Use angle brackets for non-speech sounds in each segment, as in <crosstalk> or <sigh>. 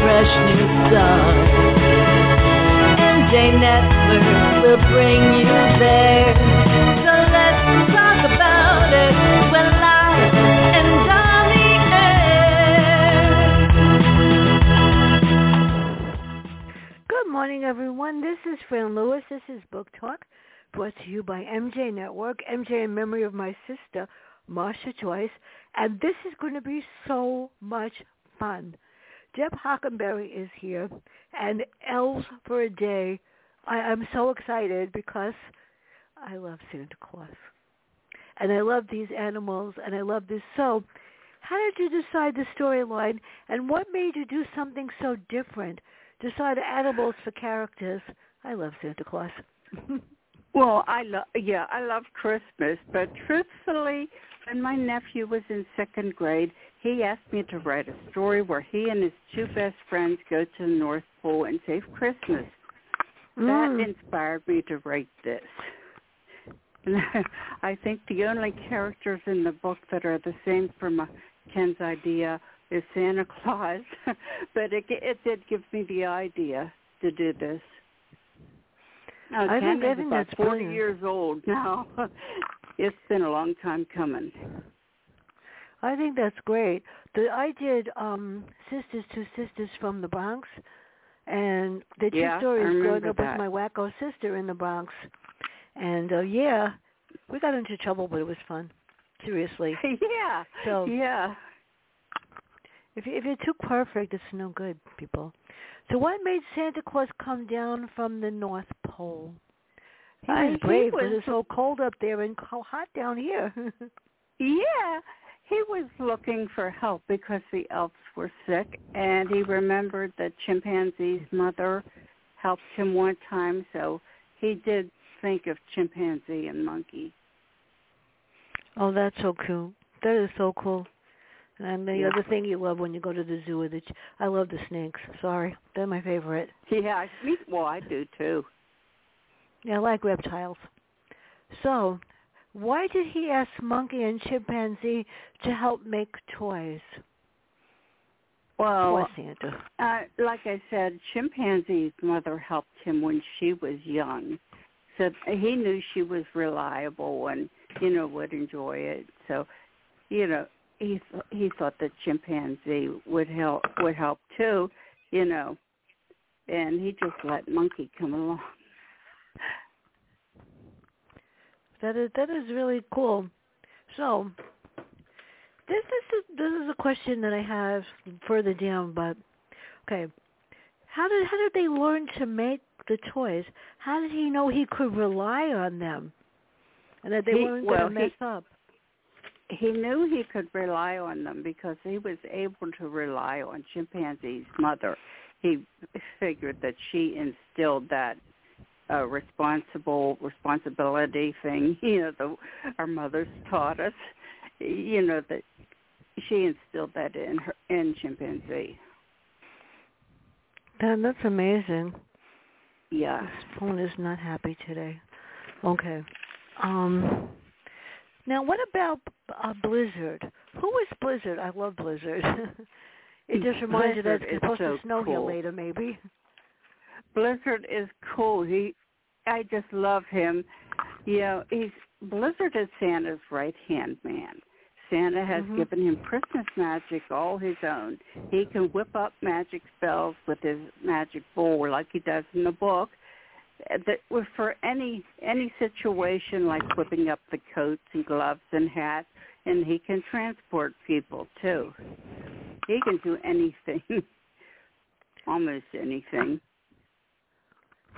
fresh new start. Network will bring you there. So let's talk about it. And. Good morning, everyone. This is Fran Lewis. This is Book Talk, brought to you by MJ Network. MJ in memory of my sister, Marsha Joyce. And this is going to be so much fun. Deb Hockenberry is here, and Elves for a Day. I, I'm so excited because I love Santa Claus. And I love these animals, and I love this. So how did you decide the storyline, and what made you do something so different? Decide animals for characters. I love Santa Claus. <laughs> Well, I love yeah, I love Christmas, but truthfully, when my nephew was in second grade, he asked me to write a story where he and his two best friends go to the North Pole and save Christmas. That Mm. inspired me to write this. And <laughs> I think the only characters in the book that are the same from uh, Ken's idea is Santa Claus, <laughs> but it it did give me the idea to do this. Now, I Ken think- I is about that's 40 brilliant. years old now. <laughs> it's been a long time coming. I think that's great. The, I did um Sisters Two Sisters from the Bronx, and the two Yeah, stories growing up that. with my wacko sister in the Bronx, and uh, yeah, we got into trouble, but it was fun. Seriously. <laughs> yeah. So Yeah. if you, if you're too perfect, it's no good, people. So what made Santa Claus come down from the North Pole? He Uh, was brave because was- it's so cold up there and so hot down here. <laughs> Yeah. He was looking for help because the elves were sick and he remembered that chimpanzee's mother helped him one time, so he did think of chimpanzee and monkey. Oh, that's so cool. That is so cool. And the Yeah. other thing you love when you go to the zoo is the ch- I love the snakes. Sorry, they're my favorite. Yeah, well, I do too. Yeah, I like reptiles. So, why did he ask monkey and chimpanzee to help make toys Well? Uh, like I said, chimpanzee's mother helped him when she was young, so he knew she was reliable and you know would enjoy it. So, you know, he th- he thought that chimpanzee would help would help too, you know, and he just let monkey come along. That is that is really cool. So, this is a, this is a question that I have further down, but okay. How did how did they learn to make the toys? How did he know he could rely on them, and that they He- weren't well, going to he- mess up? He knew he could rely on them because he was able to rely on chimpanzee's mother. He figured that she instilled that uh, responsible responsibility thing. <laughs> You know, the our mothers taught us. You know that she instilled that in her in chimpanzee. That, that's amazing. Yeah. This phone is not happy today. Okay. Um. Now, what about uh, Blizzard? Who is Blizzard? I love Blizzard. <laughs> it just reminds you that Blizzard it's is supposed so to snow here cool. later, maybe. Blizzard is cool. He, I just love him. You know, he's Blizzard is Santa's right hand man. Santa has Mhm. given him Christmas magic all his own. He can whip up magic spells with his magic bowl like he does in the book. That for any any situation like whipping up the coats and gloves and hats, and he can transport people too. He can do anything, <laughs> almost anything.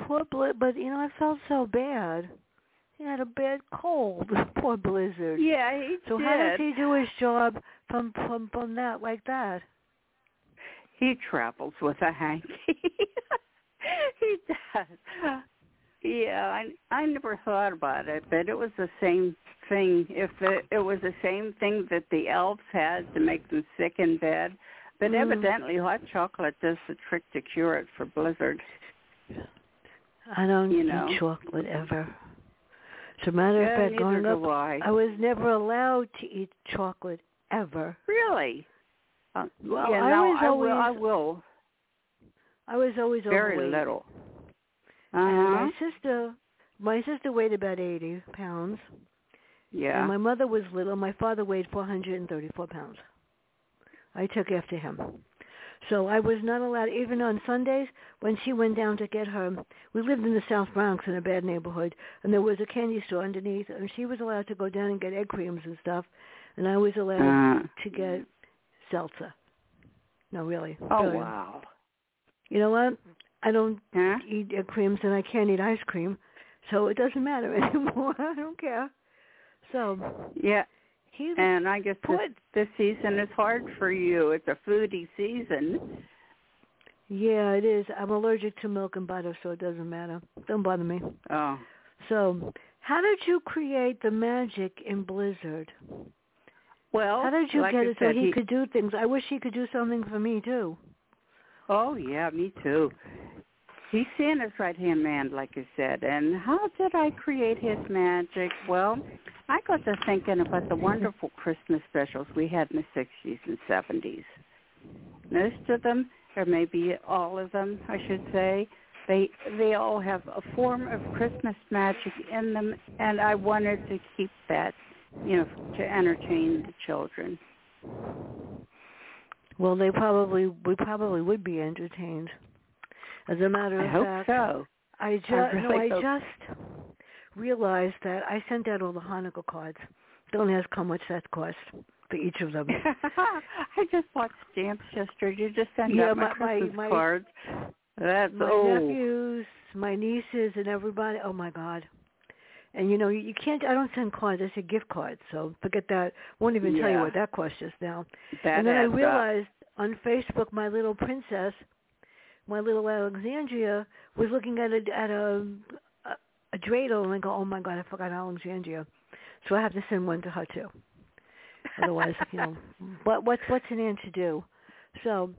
Poor Bli- but you know, I felt so bad. he had a bad cold. <laughs> Poor Blizzard. Yeah, he so did. how does he do his job from from from that like that? He travels with a hanky. <laughs> he does. Yeah, I I never thought about it, but it was the same thing. If it, it was the same thing that the elves had to make them sick in bed, but Mm. evidently hot chocolate does the trick to cure it for Blizzard. I don't You eat chocolate ever. As a matter Yeah, of fact, growing up, I. I was never allowed to eat chocolate ever. Really? Uh, Well, yeah, I no, was I will. I will. I was always Very overweight. little. And Uh-huh. my sister, my sister weighed about eighty pounds, Yeah. and my mother was little. My father weighed four hundred and thirty-four pounds. I took after him. So I was not allowed, even on Sundays, when she went down to get her, we lived in the South Bronx in a bad neighborhood, and there was a candy store underneath, and she was allowed to go down and get egg creams and stuff, and I was allowed Uh, to get seltzer. No, really. oh really. wow. You know what? I don't Huh? eat egg creams and I can't eat ice cream, so it doesn't matter <laughs> anymore. I don't care. So Yeah. He And I guess this, put this season is hard for you. It's a foodie season. yeah, it is. I'm allergic to milk and butter, so it doesn't matter. Don't bother me. Oh. So, how did you create the magic in Blizzard? Well, How did you like get I it so said, he, could do things? I wish he could do something for me too. Oh yeah, me too. He's Santa's right hand man, like I said. And how did I create his magic? Well, I got to thinking about the wonderful Christmas specials we had in the sixties and seventies. Most of them, or maybe all of them, I should say, they they all have a form of Christmas magic in them, and I wanted to keep that, you know, to entertain the children. Well, they probably we probably would be entertained. As a matter I of hope fact, so. I just really no, I just realized that I sent out all the Hanukkah cards. Don't ask how much that cost for each of them. <laughs> I just bought stamps yesterday. You just sent Yeah, out my, my- my- Christmas my- cards. That's my oh, nephews, my nieces, and everybody. Oh my God! And you know, you, you can't. I don't send cards. I send gift cards. So forget that. Won't even tell you what that cost just now. that and then I adds up. realized on Facebook, my little princess, my little Alexandria, was looking at a at a a, a dreidel, and I go, oh my God, I forgot Alexandria. So I have to send one to her too. Otherwise, you know, <laughs> what what's what's an ant to do? So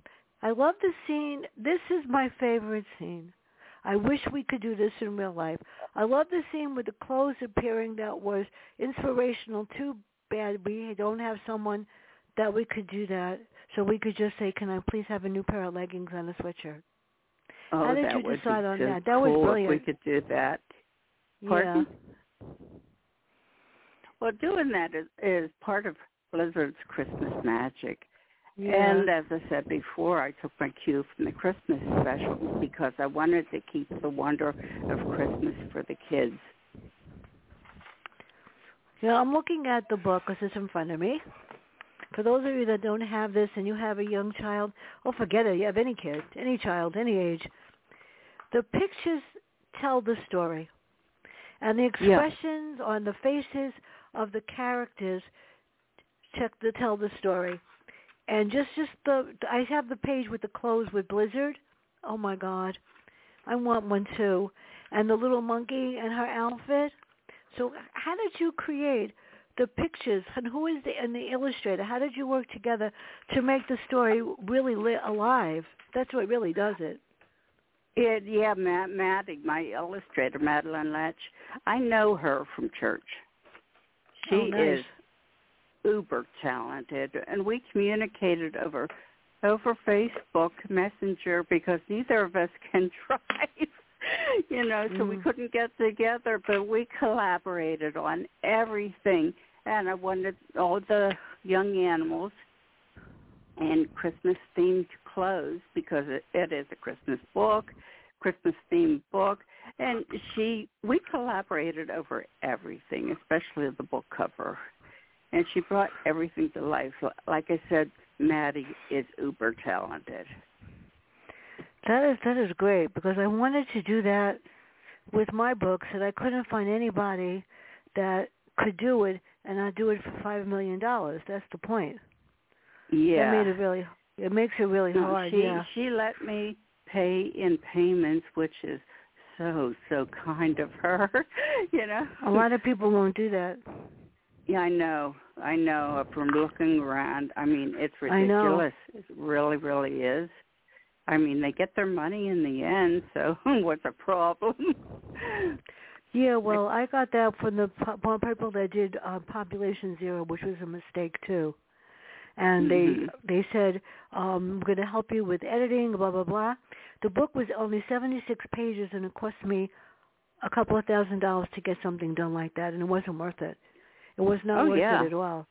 I love the scene. This is my favorite scene. I wish we could do this in real life. I love the scene with the clothes appearing that was inspirational. Too bad we don't have someone that we could do that. So we could just say, "Can I please have a new pair of leggings and a sweatshirt?" Oh, How did that you decide on that? That was cool brilliant. If we could do that. Pardon? Yeah. Well, doing that is, is part of Blizzard's Christmas magic. Yeah. And as I said before, I took my cue from the Christmas special because I wanted to keep the wonder of Christmas for the kids. Yeah, I'm looking at the book because it's in front of me. For those of you that don't have this and you have a young child, oh, forget it. You have any kid, any child, any age. The pictures tell the story. And the Yeah. expressions on the faces of the characters check to tell the story. And just, just the, I have the page with the clothes with Blizzard. Oh my God. I want one too. And the little monkey and her outfit. So how did you create the pictures and who is the and the illustrator? How did you work together to make the story really li- alive? That's what really does it. It, yeah, Matt, Maddie, my illustrator, Madeline Latch. I know her from church. She Oh, nice. is uber talented, and we communicated over over Facebook Messenger because neither of us <laughs> can drive. you know, so we Mm. couldn't get together, but we collaborated on everything. And I wanted all the young animals and Christmas themed clothes because it, it is a Christmas book, Christmas themed book, and she we collaborated over everything, especially the book cover, and she brought everything to life. Like I said, Maddie is uber talented. That is that is great because I wanted to do that with my books and I couldn't find anybody that could do it and not do it for five million dollars. That's the point. Yeah. That made it really. It makes it really hard. she yeah. she let me pay in payments, which is so so kind of her. <laughs> you know. A lot of people won't do that. Yeah, I know. I know. From looking around, I mean, it's ridiculous. It really, really is. I mean, they get their money in the end, <laughs> so what's the problem? Yeah, well, I got that from the people that did uh, Population Zero, which was a mistake too. And Mhm. they they said, um, "We're going to help you with editing, blah blah blah." The book was only 76 pages, and it cost me a couple of thousand dollars to get something done like that, and it wasn't worth it. It was not Oh, worth yeah. it at all.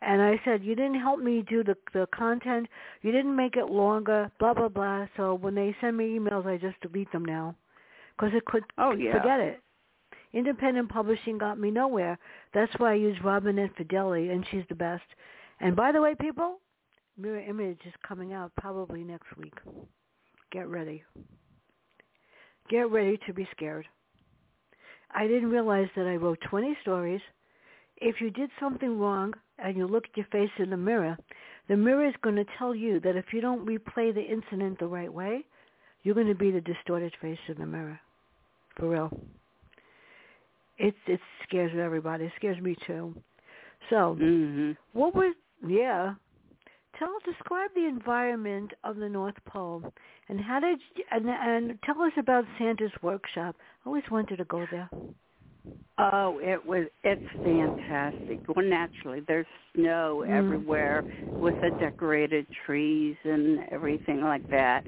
And I said, "You didn't help me do the the content. You didn't make it longer, blah blah blah." So when they send me emails, I just delete them now, because it could oh yeah. forget it. Independent publishing got me nowhere. That's why I use Robinette Fideli, and she's the best. And by the way, people, Mirror Image is coming out probably next week. Get ready. Get ready to be scared. I didn't realize that I wrote 20 stories. If you did something wrong and you look at your face in the mirror, the mirror is going to tell you that if you don't replay the incident the right way, you're going to be the distorted face in the mirror. For real. It it scares everybody. It scares me too. So, Mhm. what was yeah? Tell describe the environment of the North Pole and how did you, and and tell us about Santa's workshop. I always wanted to go there. Oh, it was it's fantastic. Well, naturally, there's snow Mm. everywhere with the decorated trees and everything like that.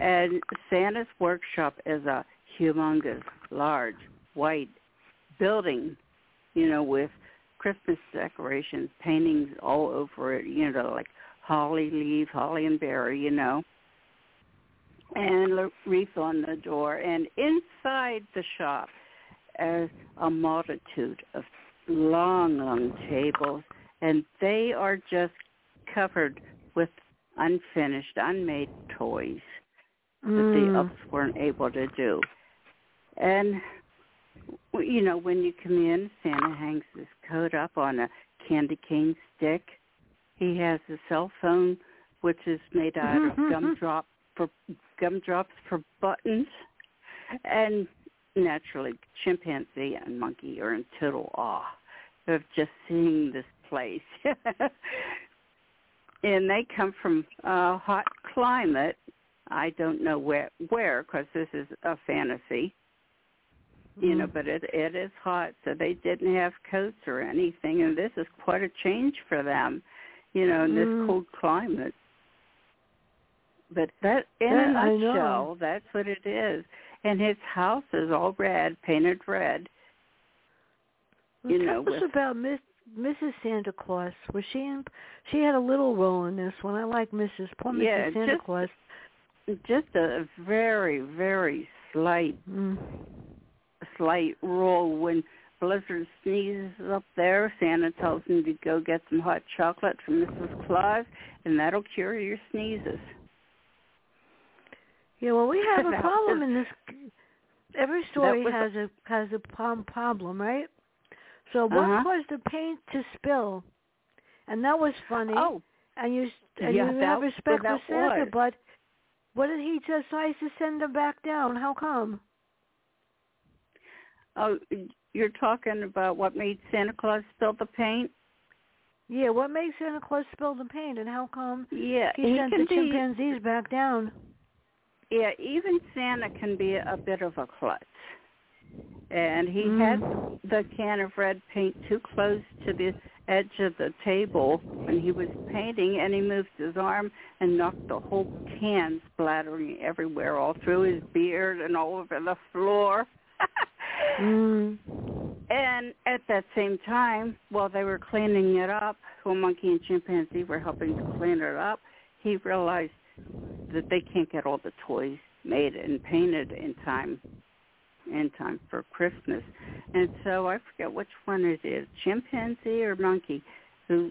And Santa's workshop is a humongous, large, white building, you know, with Christmas decorations, paintings all over it, you know, like holly leaf, holly and berry, you know, and a wreath on the door. And inside the shop, as a multitude of long, long tables, and they are just covered with unfinished, unmade toys that the Mm. ups weren't able to do. And you know, when you come in, Santa hangs his coat up on a candy cane stick. He has a cell phone, which is made out of mm-hmm, mm-hmm. gumdrop for gumdrops for buttons, and naturally, chimpanzee and monkey are in total awe of just seeing this place. <laughs> and they come from a hot climate. I don't know where where because this is a fantasy, you know. Mm. But it it is hot, so they didn't have coats or anything, and this is quite a change for them, you know, in this Mm. cold climate. But that, in That- a nutshell, that's what it is. And his house is all red, painted red. Well, you tell know, us about Miss Mrs. Santa Claus. Was she in? She had a little role in this one. I like Mrs. Poor Mrs. Yeah, Santa just- Claus. Just a very, very slight, Mm. Slight role. When Blizzard sneezes up there, Santa tells him to go get some hot chocolate from Mrs. Claus, and that'll cure your sneezes. Yeah, well, we have <laughs> a problem in this. Every story has a has a problem, right? So what Uh-huh. caused the paint to spill? And that was funny. Oh, and you and yeah, you have respect for Santa, was. but what did he decide to send them back down? How come? Oh, you're talking about what made Santa Claus spill the paint? Yeah, what makes Santa Claus spill the paint, and how come Yeah, he, sent can the be. chimpanzees back down? Yeah, even Santa can be a bit of a klutz. And he Mm. had the can of red paint too close to the edge of the table when he was painting, and he moved his arm and knocked the whole can splattering everywhere, all through his beard and all over the floor. <laughs> Mm. And at that same time, while they were cleaning it up, while Monkey and Chimpanzee were helping to clean it up, he realized that they can't get all the toys made and painted in time in time for Christmas. And so I forget which one it is, chimpanzee or monkey, who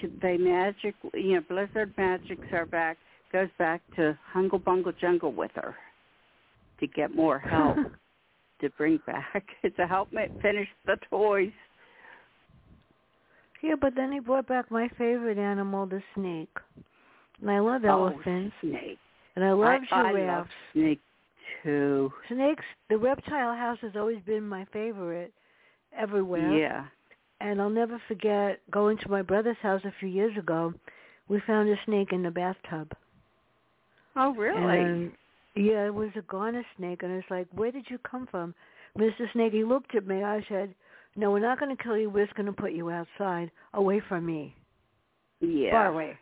should they magic you know, Blizzard magics are back goes back to Hungle Bungle Jungle with her to get more help. <laughs> to bring back <laughs> to help me finish the toys. Yeah, but then he brought back my favorite animal, the snake. And I love Oh, elephants. snake. And I love I, I giraffes. love snake too. Snakes, the reptile house has always been my favorite everywhere. Yeah. And I'll never forget going to my brother's house a few years ago. We found a snake in the bathtub. Oh, really? And yeah, it was a garter snake, and it's like, where did you come from, Mr. Snake? He looked at me. I said, no, we're not going to kill you. We're just going to put you outside, away from me, yeah. far away.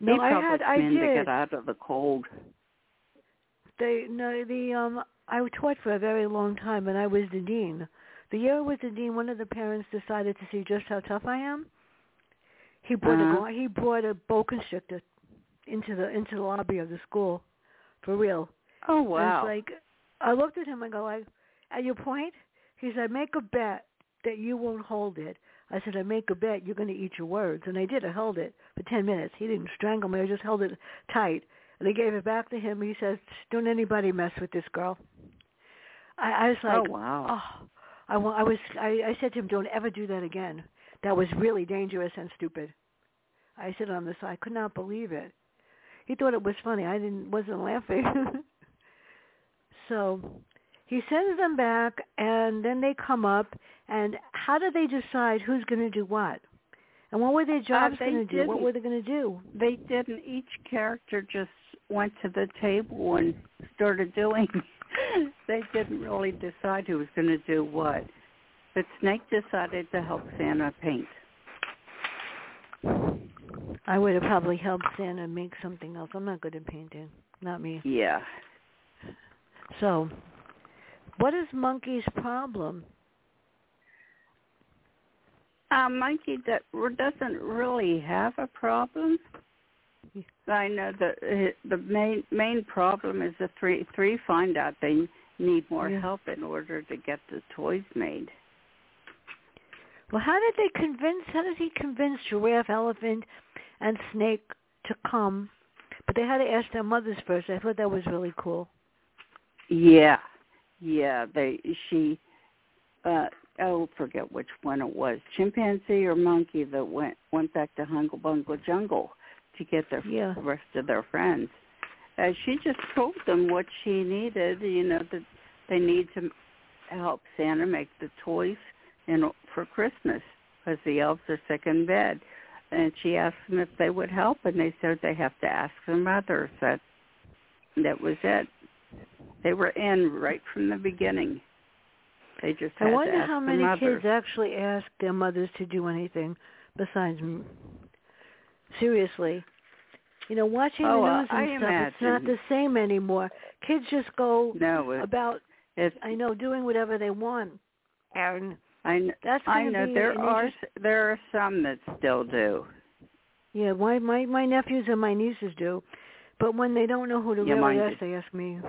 No, I had, I came to get out of the cold. They no the um I taught for a very long time and I was the dean. The year I was the dean, one of the parents decided to see just how tough I am. He brought Uh-huh. a he brought a boa constrictor into the into the lobby of the school, for real. Oh, And wow. It's like I looked at him and go like, at your point, he said, make a bet that you won't hold it. I said, I make a bet you're going to eat your words, and I did. I held it for ten minutes. He didn't strangle me. I just held it tight. And I gave it back to him. He says, "Don't anybody mess with this girl." I, I was oh, like, oh, wow. oh, I, I was. I, I said to him, "Don't ever do that again. That was really dangerous and stupid." I said on the side, I could not believe it. He thought it was funny. I didn't wasn't laughing. <laughs> so he sends them back, and then they come up. And how do they decide who's going to do what? And what were their uh, jobs they going to do? What were they going to do? They didn't. Each character just went to the table and started doing. <laughs> they didn't really decide who was going to do what. But Snake decided to help Santa paint. I would have probably helped Santa make something else. I'm not good at painting. Not me. Yeah. So, what is Monkey's problem? Uh, Monkey that doesn't really have a problem. I know that uh, the main main problem is the three three find out they need more Yeah. help in order to get the toys made. Well, how did they convince? How did he convince giraffe, elephant, and snake to come? But they had to ask their mothers first. I thought that was really cool. Yeah, yeah. They she, uh, oh, forget which one it was, chimpanzee or monkey that went went back to Hungle Bungle Jungle to get their Yeah. rest of their friends. Uh, she just told them what she needed. You know that they need to help Santa make the toys in for Christmas because the elves are sick in bed. And she asked them if they would help, and they said they have to ask their mothers. That that was it. They were in right from the beginning. They just had I wonder how many kids actually ask their mothers to do anything besides. Seriously, you know, watching Oh, the uh, news and I stuff, it's not imagine. the same anymore. Kids just go No, it, about, it's I know, doing whatever they want, and I that's I know there are s- there are some that still do. Yeah, my my my nephews and my nieces do, but when they don't know who to Yeah, really ask, they ask me.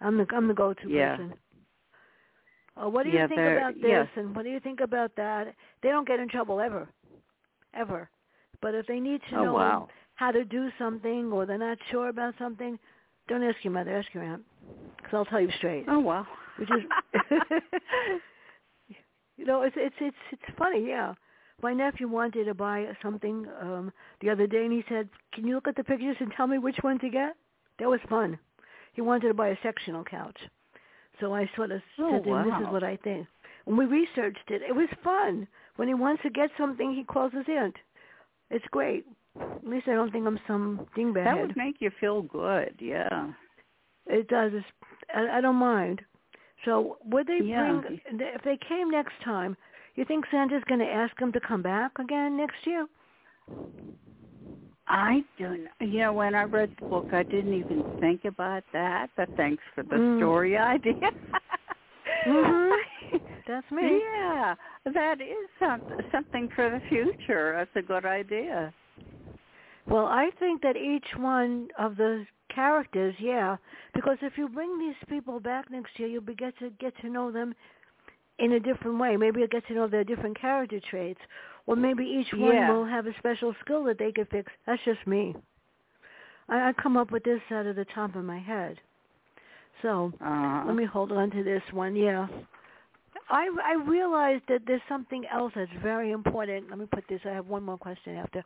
I'm the I'm the go-to Yeah. person. Uh, what do you Yeah, think about this, yes. and what do you think about that? They don't get in trouble ever, ever. But if they need to Oh know wow. how to do something or they're not sure about something, don't ask your mother, ask your aunt, because I'll tell you straight. Oh wow. Which is, <laughs> <laughs> you know, it's it's it's it's funny, yeah. My nephew wanted to buy something um the other day, and he said, "Can you look at the pictures and tell me which one to get?" That was fun. He wanted to buy a sectional couch, so I sort of Oh, said to him, "This is what I think." When we researched it, it was fun. When he wants to get something, he calls his aunt. It's great. At least I don't think I'm some dingbat. That would make you feel good. Yeah. It does. It's, I, I don't mind. So would they Yeah. bring if they came next time? You think Santa's going to ask them to come back again next year? I don't. You know, when I read the book, I didn't even think about that. But thanks for the Mm. story <laughs> idea. Mhm. That's me. Yeah, that is some, something for the future. That's a good idea. Well, I think that each one of the characters, yeah, because if you bring these people back next year, you'll be get to get to know them in a different way. Maybe you'll get to know their different character traits, or maybe each one Yeah. will have a special skill that they could fix. That's just me. I, I come up with this out of the top of my head. So Uh, let me hold on to this one. Yeah. I I realized that there's something else that's very important. Let me put this. I have one more question after.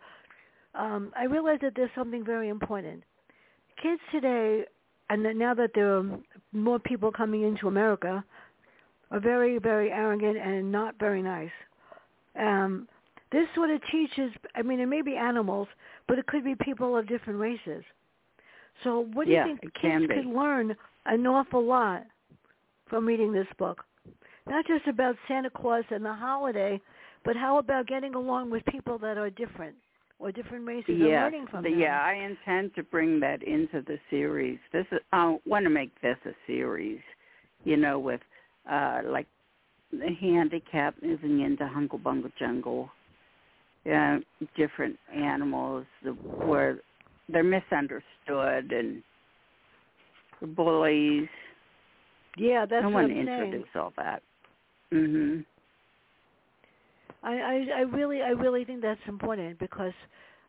Um, I realized that there's something very important. Kids today, and now that there are more people coming into America, are very very arrogant and not very nice. Um, this sort of teaches. I mean, it may be animals, but it could be people of different races. So, what do Yeah, you think kids could learn an awful lot from reading this book? Not just about Santa Claus and the holiday, but how about getting along with people that are different or different races and yeah, learning from the- them? yeah. I intend to bring that into the series. This is I want to make this a series, you know, with uh like the handicap moving into Hungle Bungle Jungle, yeah, different animals the, where they're misunderstood and bullies. Yeah, that's I what want I'm to saying. introduce all that. Mhm. I, I I really I really think that's important because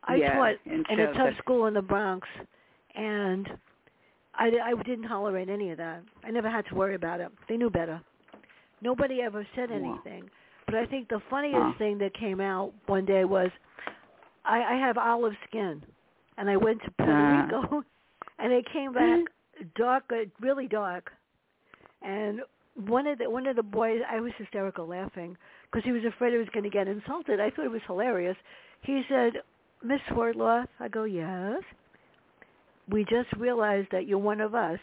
I Yeah, taught in a tough school in the Bronx, and I, I didn't tolerate any of that. I never had to worry about it. They knew better. Nobody ever said Wow. anything. But I think the funniest Huh. thing that came out one day was I, I have olive skin, and I went to Puerto Uh. Rico, <laughs> and it came back dark, really dark. And one of the one of the boys, I was hysterical laughing because he was afraid he was going to get insulted. I thought it was hilarious. He said, "Miss Swartloff," I go, "Yes." We just realized that you're one of us.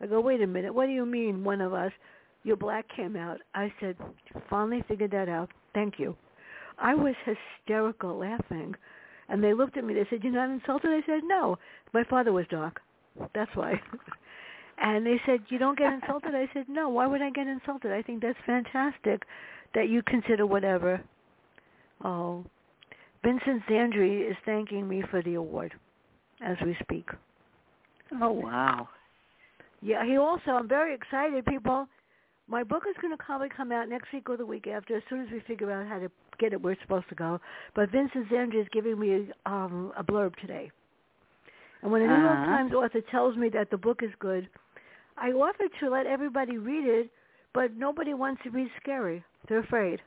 I go, "Wait a minute. What do you mean one of us?" Your black came out. I said, "Finally figured that out. Thank you." I was hysterical laughing. And they looked at me. They said, "You're not insulted?" I said, "No. My father was dark. That's why." <laughs> And they said, "You don't get <laughs> insulted?" I said, "No. Why would I get insulted? I think that's fantastic that you consider whatever." Oh, Vincent Zandri is thanking me for the award as we speak. Oh wow. Yeah, he also. I'm very excited, people. My book is going to probably come out next week or the week after, as soon as we figure out how to get it where it's supposed to go. But Vincent Zandri is giving me um, a blurb today. And when a New York Uh-huh. Times author tells me that the book is good, I offer to let everybody read it, but nobody wants to read scary. They're afraid.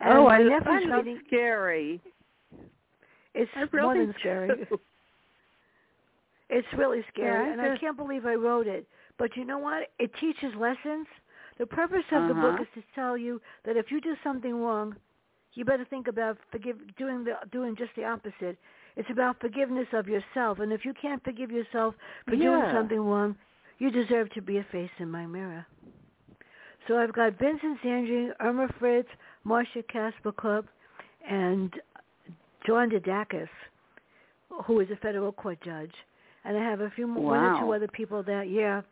And oh, I, I love reading. scary. It's I more really than scary. do. It's really scary, Yeah, and I can't believe I wrote it. But you know what? It teaches lessons. The purpose of the book Uh-huh. is to tell you that if you do something wrong, you better think about forgive doing the doing just the opposite. It's about forgiveness of yourself, and if you can't forgive yourself for doing something wrong, you deserve to be a face in my mirror. So I've got Vincent Zandri, Irma Fritz, Marcia Casper Cook, and John Didakis, who is a federal court judge. And I have a few more, one or two other people that, yeah,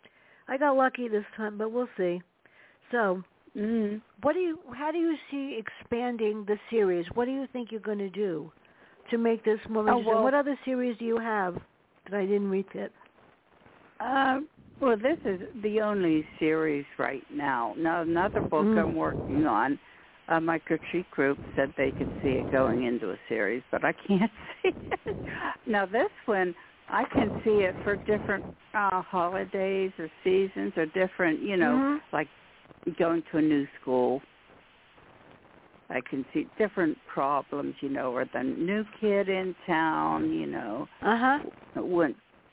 I got lucky this time, but we'll see. So, Mm. what do you? How do you see expanding the series? What do you think you're going to do to make this more Oh, well- what other series do you have that I didn't read yet? Uh, well, this is the only series right now. Now, another book Mm. I'm working on, uh, my critique group said they could see it going into a series, but I can't <laughs> see it. Now, this one, I can see it for different uh, holidays or seasons or different, you know, Mhm. like going to a new school. I can see different problems, you know, or the new kid in town, you know, Uh huh.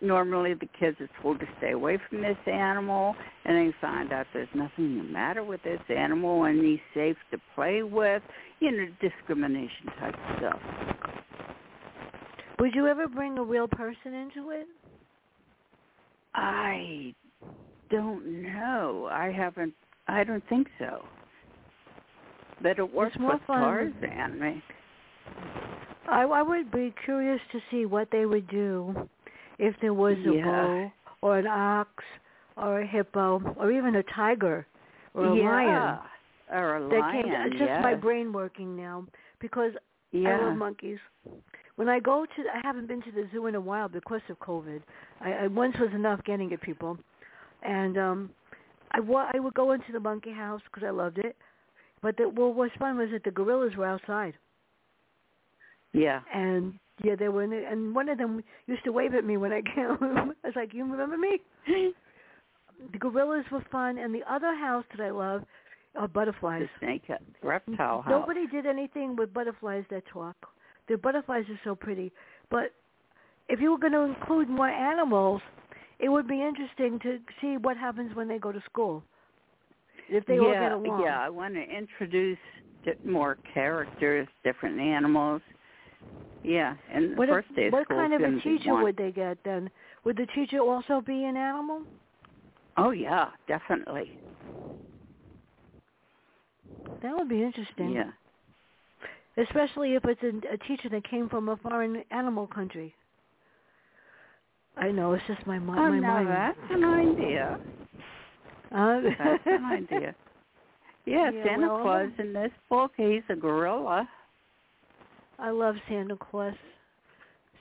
Normally the kids are told to stay away from this animal and they find out there's nothing the matter with this animal and he's safe to play with you know discrimination type stuff Would you ever bring a real person into it? i don't know i haven't i don't think so but it works more with fun. tarzan me I, I would be curious to see what they would do if there was a Yeah. bull or an ox or a hippo or even a tiger or a yeah lion. or a That lion came. It's just my brain working now because yeah I love monkeys. When I go to, I haven't been to the zoo in a while because of COVID. I, I once was enough getting at people, and um, I wa- I would go into the monkey house because I loved it. But the, well, what's fun was that the gorillas were outside, yeah and yeah, they were. In and one of them used to wave at me when I <laughs> came. I was like, "You remember me?" <laughs> the gorillas were fun, and the other house that I love are butterflies. The snake reptile house. Nobody did anything with butterflies that talk. The butterflies are so pretty, but if you were going to include more animals, it would be interesting to see what happens when they go to school. If they yeah, all get along. Yeah, I want to introduce more characters, different animals. Yeah, and what first if, day of what kind of a teacher would they get then? Would the teacher also be an animal? Oh yeah, definitely. That would be interesting. Yeah. Especially if it's a, a teacher that came from a foreign animal country. I know it's just my, mi- Oh, my now mind. that's an idea. Uh, That's an idea. <laughs> Yeah, Yeah, Santa well, Claus in this book, he's a gorilla. I love Santa Claus.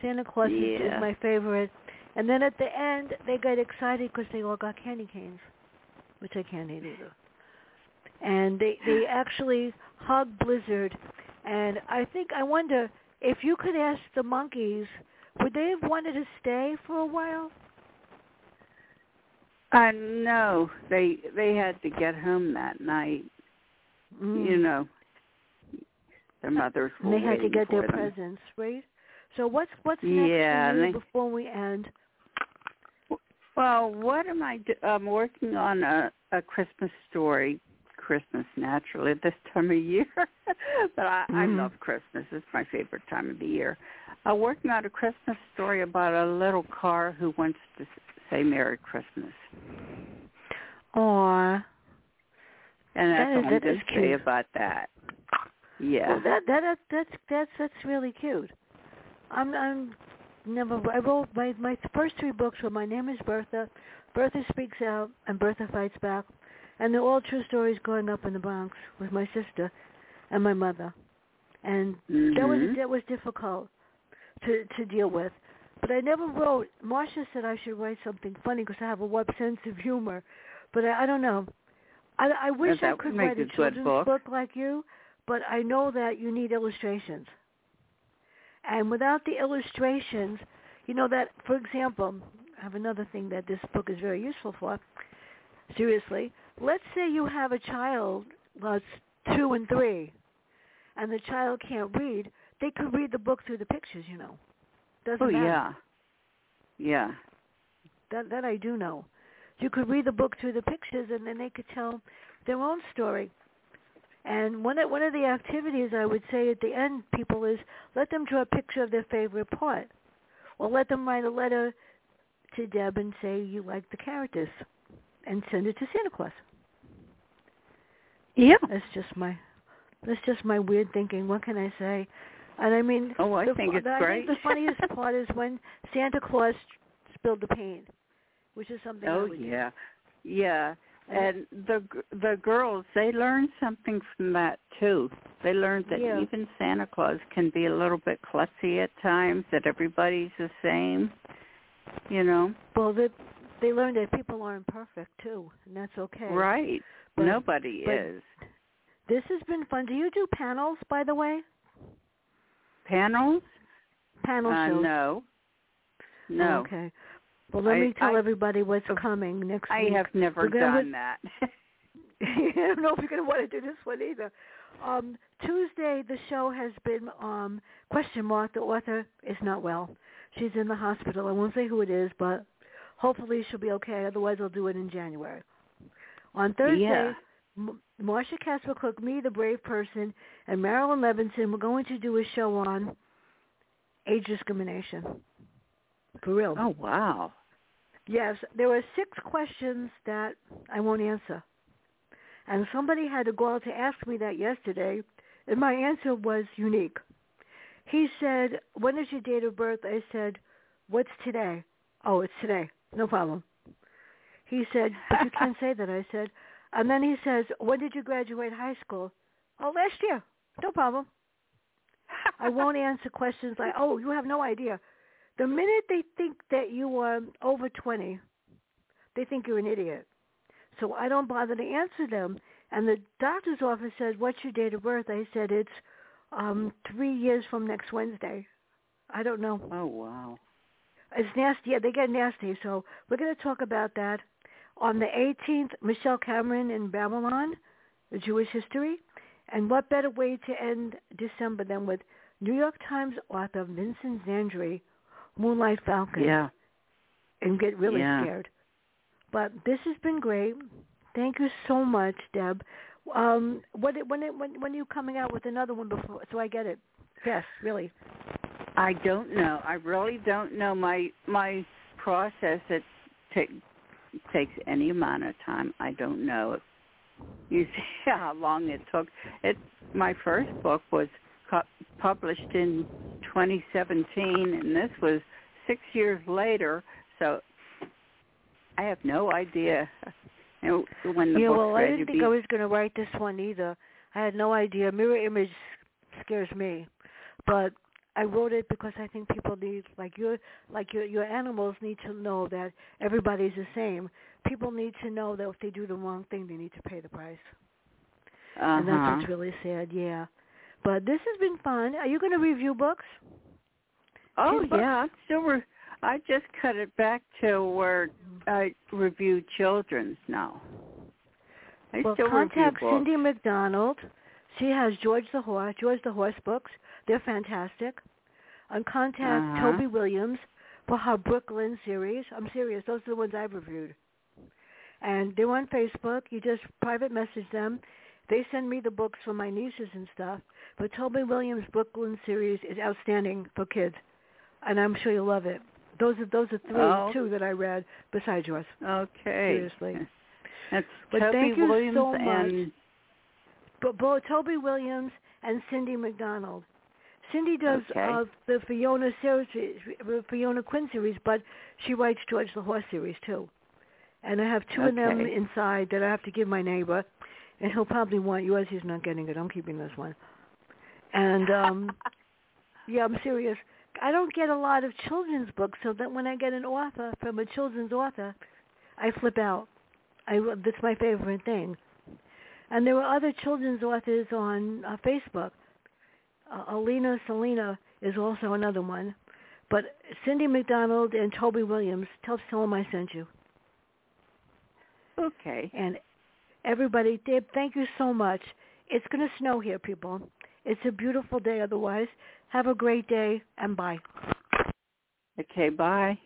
Santa Claus is, is my favorite. And then at the end, they got excited because they all got candy canes, which I can't eat either. And they they <sighs> actually hugged Blizzard. And I think I wonder if you could ask the monkeys, would they have wanted to stay for a while? I know they they had to get home that night. Mm. You know, their mothers were And they had to get their them. presents, right? So what's what's next Yeah, for you they- before we end? Well, what am I? Do- I'm working on a a Christmas story. Christmas naturally this time of year, <laughs> but I, I Mhm. love Christmas. It's my favorite time of the year. I'm working on a Christmas story about a little car who wants to say Merry Christmas, Aw. and that's That is- all I'm that going to say about that. Yeah. Well, that that that that's that's that's really cute. I'm I'm never I wrote my my first three books were My Name is Bertha, Bertha Speaks Out, and Bertha Fights Back, and they're all true stories growing up in the Bronx with my sister and my mother, and that was Mhm. that was difficult to to deal with. But I never wrote. Marcia said I should write something funny because I have a web sense of humor, but I, I don't know. I, I wish I could write a children's book. like you, but I know that you need illustrations. And without the illustrations, you know that, for example, I have another thing that this book is very useful for. Seriously, let's say you have a child that's two and three, and the child can't read. They could read the book through the pictures, you know. Doesn't Oh matter. yeah. Yeah. That that I do know. You could read the book through the pictures, and then they could tell their own story. And one of one of the activities I would say at the end, people, is let them draw a picture of their favorite part, or let them write a letter to Deb and say you like the characters, and send it to Santa Claus. Yeah. That's just my that's just my weird thinking. What can I say? And I mean, Oh, I the, think it's I great. think the <laughs> funniest part is when Santa Claus spilled the paint, which is something. Oh do. yeah. And- the g- the girls, they learned something from that too. They learned that Yeah. even Santa Claus can be a little bit klutzy at times. That everybody's the same. You know. Well, they they learned that people aren't perfect too, and that's okay. Right. But- Nobody but- is. This has been fun. Do you do panels, by the way? Panels? Panel Uh, shows. no. No. Okay. Well, let I- me tell I- everybody what's uh, coming next I week. I have never done that. <laughs> I don't know if you're going to want to do this one either. Um, Tuesday, the show has been um, question mark. The author is not well. She's in the hospital. I won't say who it is, but hopefully she'll be okay. Otherwise, I'll do it in January. On Thursday, Yeah. M- Marsha Casper Cook, me, the brave person, and Marilyn Levinson, we're going to do a show on age discrimination. For real. oh wow. Yes, there were six questions that I won't answer. And somebody had go out to ask me that yesterday, and my answer was unique. He said, when is your date of birth? I said, what's today? Oh, it's today. No problem. He said, but you can't say that. I said, and then he says, when did you graduate high school? Oh, last year. No problem. I won't answer questions like, oh, you have no idea. The minute they think that you are over 20, they think you're an idiot. So I don't bother to answer them. And the doctor's office said, what's your date of birth? I said, it's um, three years from next Wednesday. I don't know. Oh wow. It's nasty. Yeah, they get nasty. So we're going to talk about that. On the 18th, Michelle Cameron in Babylon, the Jewish history. And what better way to end December than with New York Times author Vincent Zandri, Moonlight Falcon. Yeah. And get really Yeah. scared. But this has been great. Thank you so much, Deb. Um, when when it, when when are you coming out with another one before so I get it? Yes, really. I don't know. I really don't know my my process. It take, takes any amount of time. I don't know. You see <laughs> how long it took. It my first book was published in 2017, and this was six years later. So I have no idea you know, when the yeah, book's well, I didn't think be. I was going to write this one either. I had no idea. Mirror image scares me, but I wrote it because I think people need, like your, like your, your animals need to know that everybody's the same. People need to know that if they do the wrong thing, they need to pay the price, and that's Uh-huh. what's really sad. Yeah, but this has been fun. Are you going to review books? Oh books? yeah, I'm still. Re- I just cut it back to where I review children's now. I well, still contact. Cindy McDonald. She has George the Horse, George the Horse books. They're fantastic. And contact Uh-huh. Toby Williams for her Brooklyn series. I'm serious. Those are the ones I've reviewed. And they're on Facebook. You just private message them. They send me the books for my nieces and stuff. But Toby Williams' Brooklyn series is outstanding for kids, and I'm sure you'll love it. Those are those are three, Oh. two that I read besides yours. Okay. Seriously. <laughs> That's But Toby thank you Williams so much. and But both Toby Williams and Cindy McDonald. Cindy does Okay. uh, the Fiona series, the Fiona Quinn series, but she writes George the Horse series too. And I have two of them inside that I have to give my neighbor, and he'll probably want yours. He's not getting it. I'm keeping this one. And um <laughs> yeah, I'm serious. I don't get a lot of children's books, so that when I get an author from a children's author, I flip out. I that's my favorite thing. And there were other children's authors on uh, Facebook. Uh, Alina Selena is also another one. But Cindy McDonald and Toby Williams, tell, tell them I sent you. okay. And everybody, Deb, thank you so much. It's going to snow here, people. It's a beautiful day otherwise. Have a great day, and bye. Okay, bye.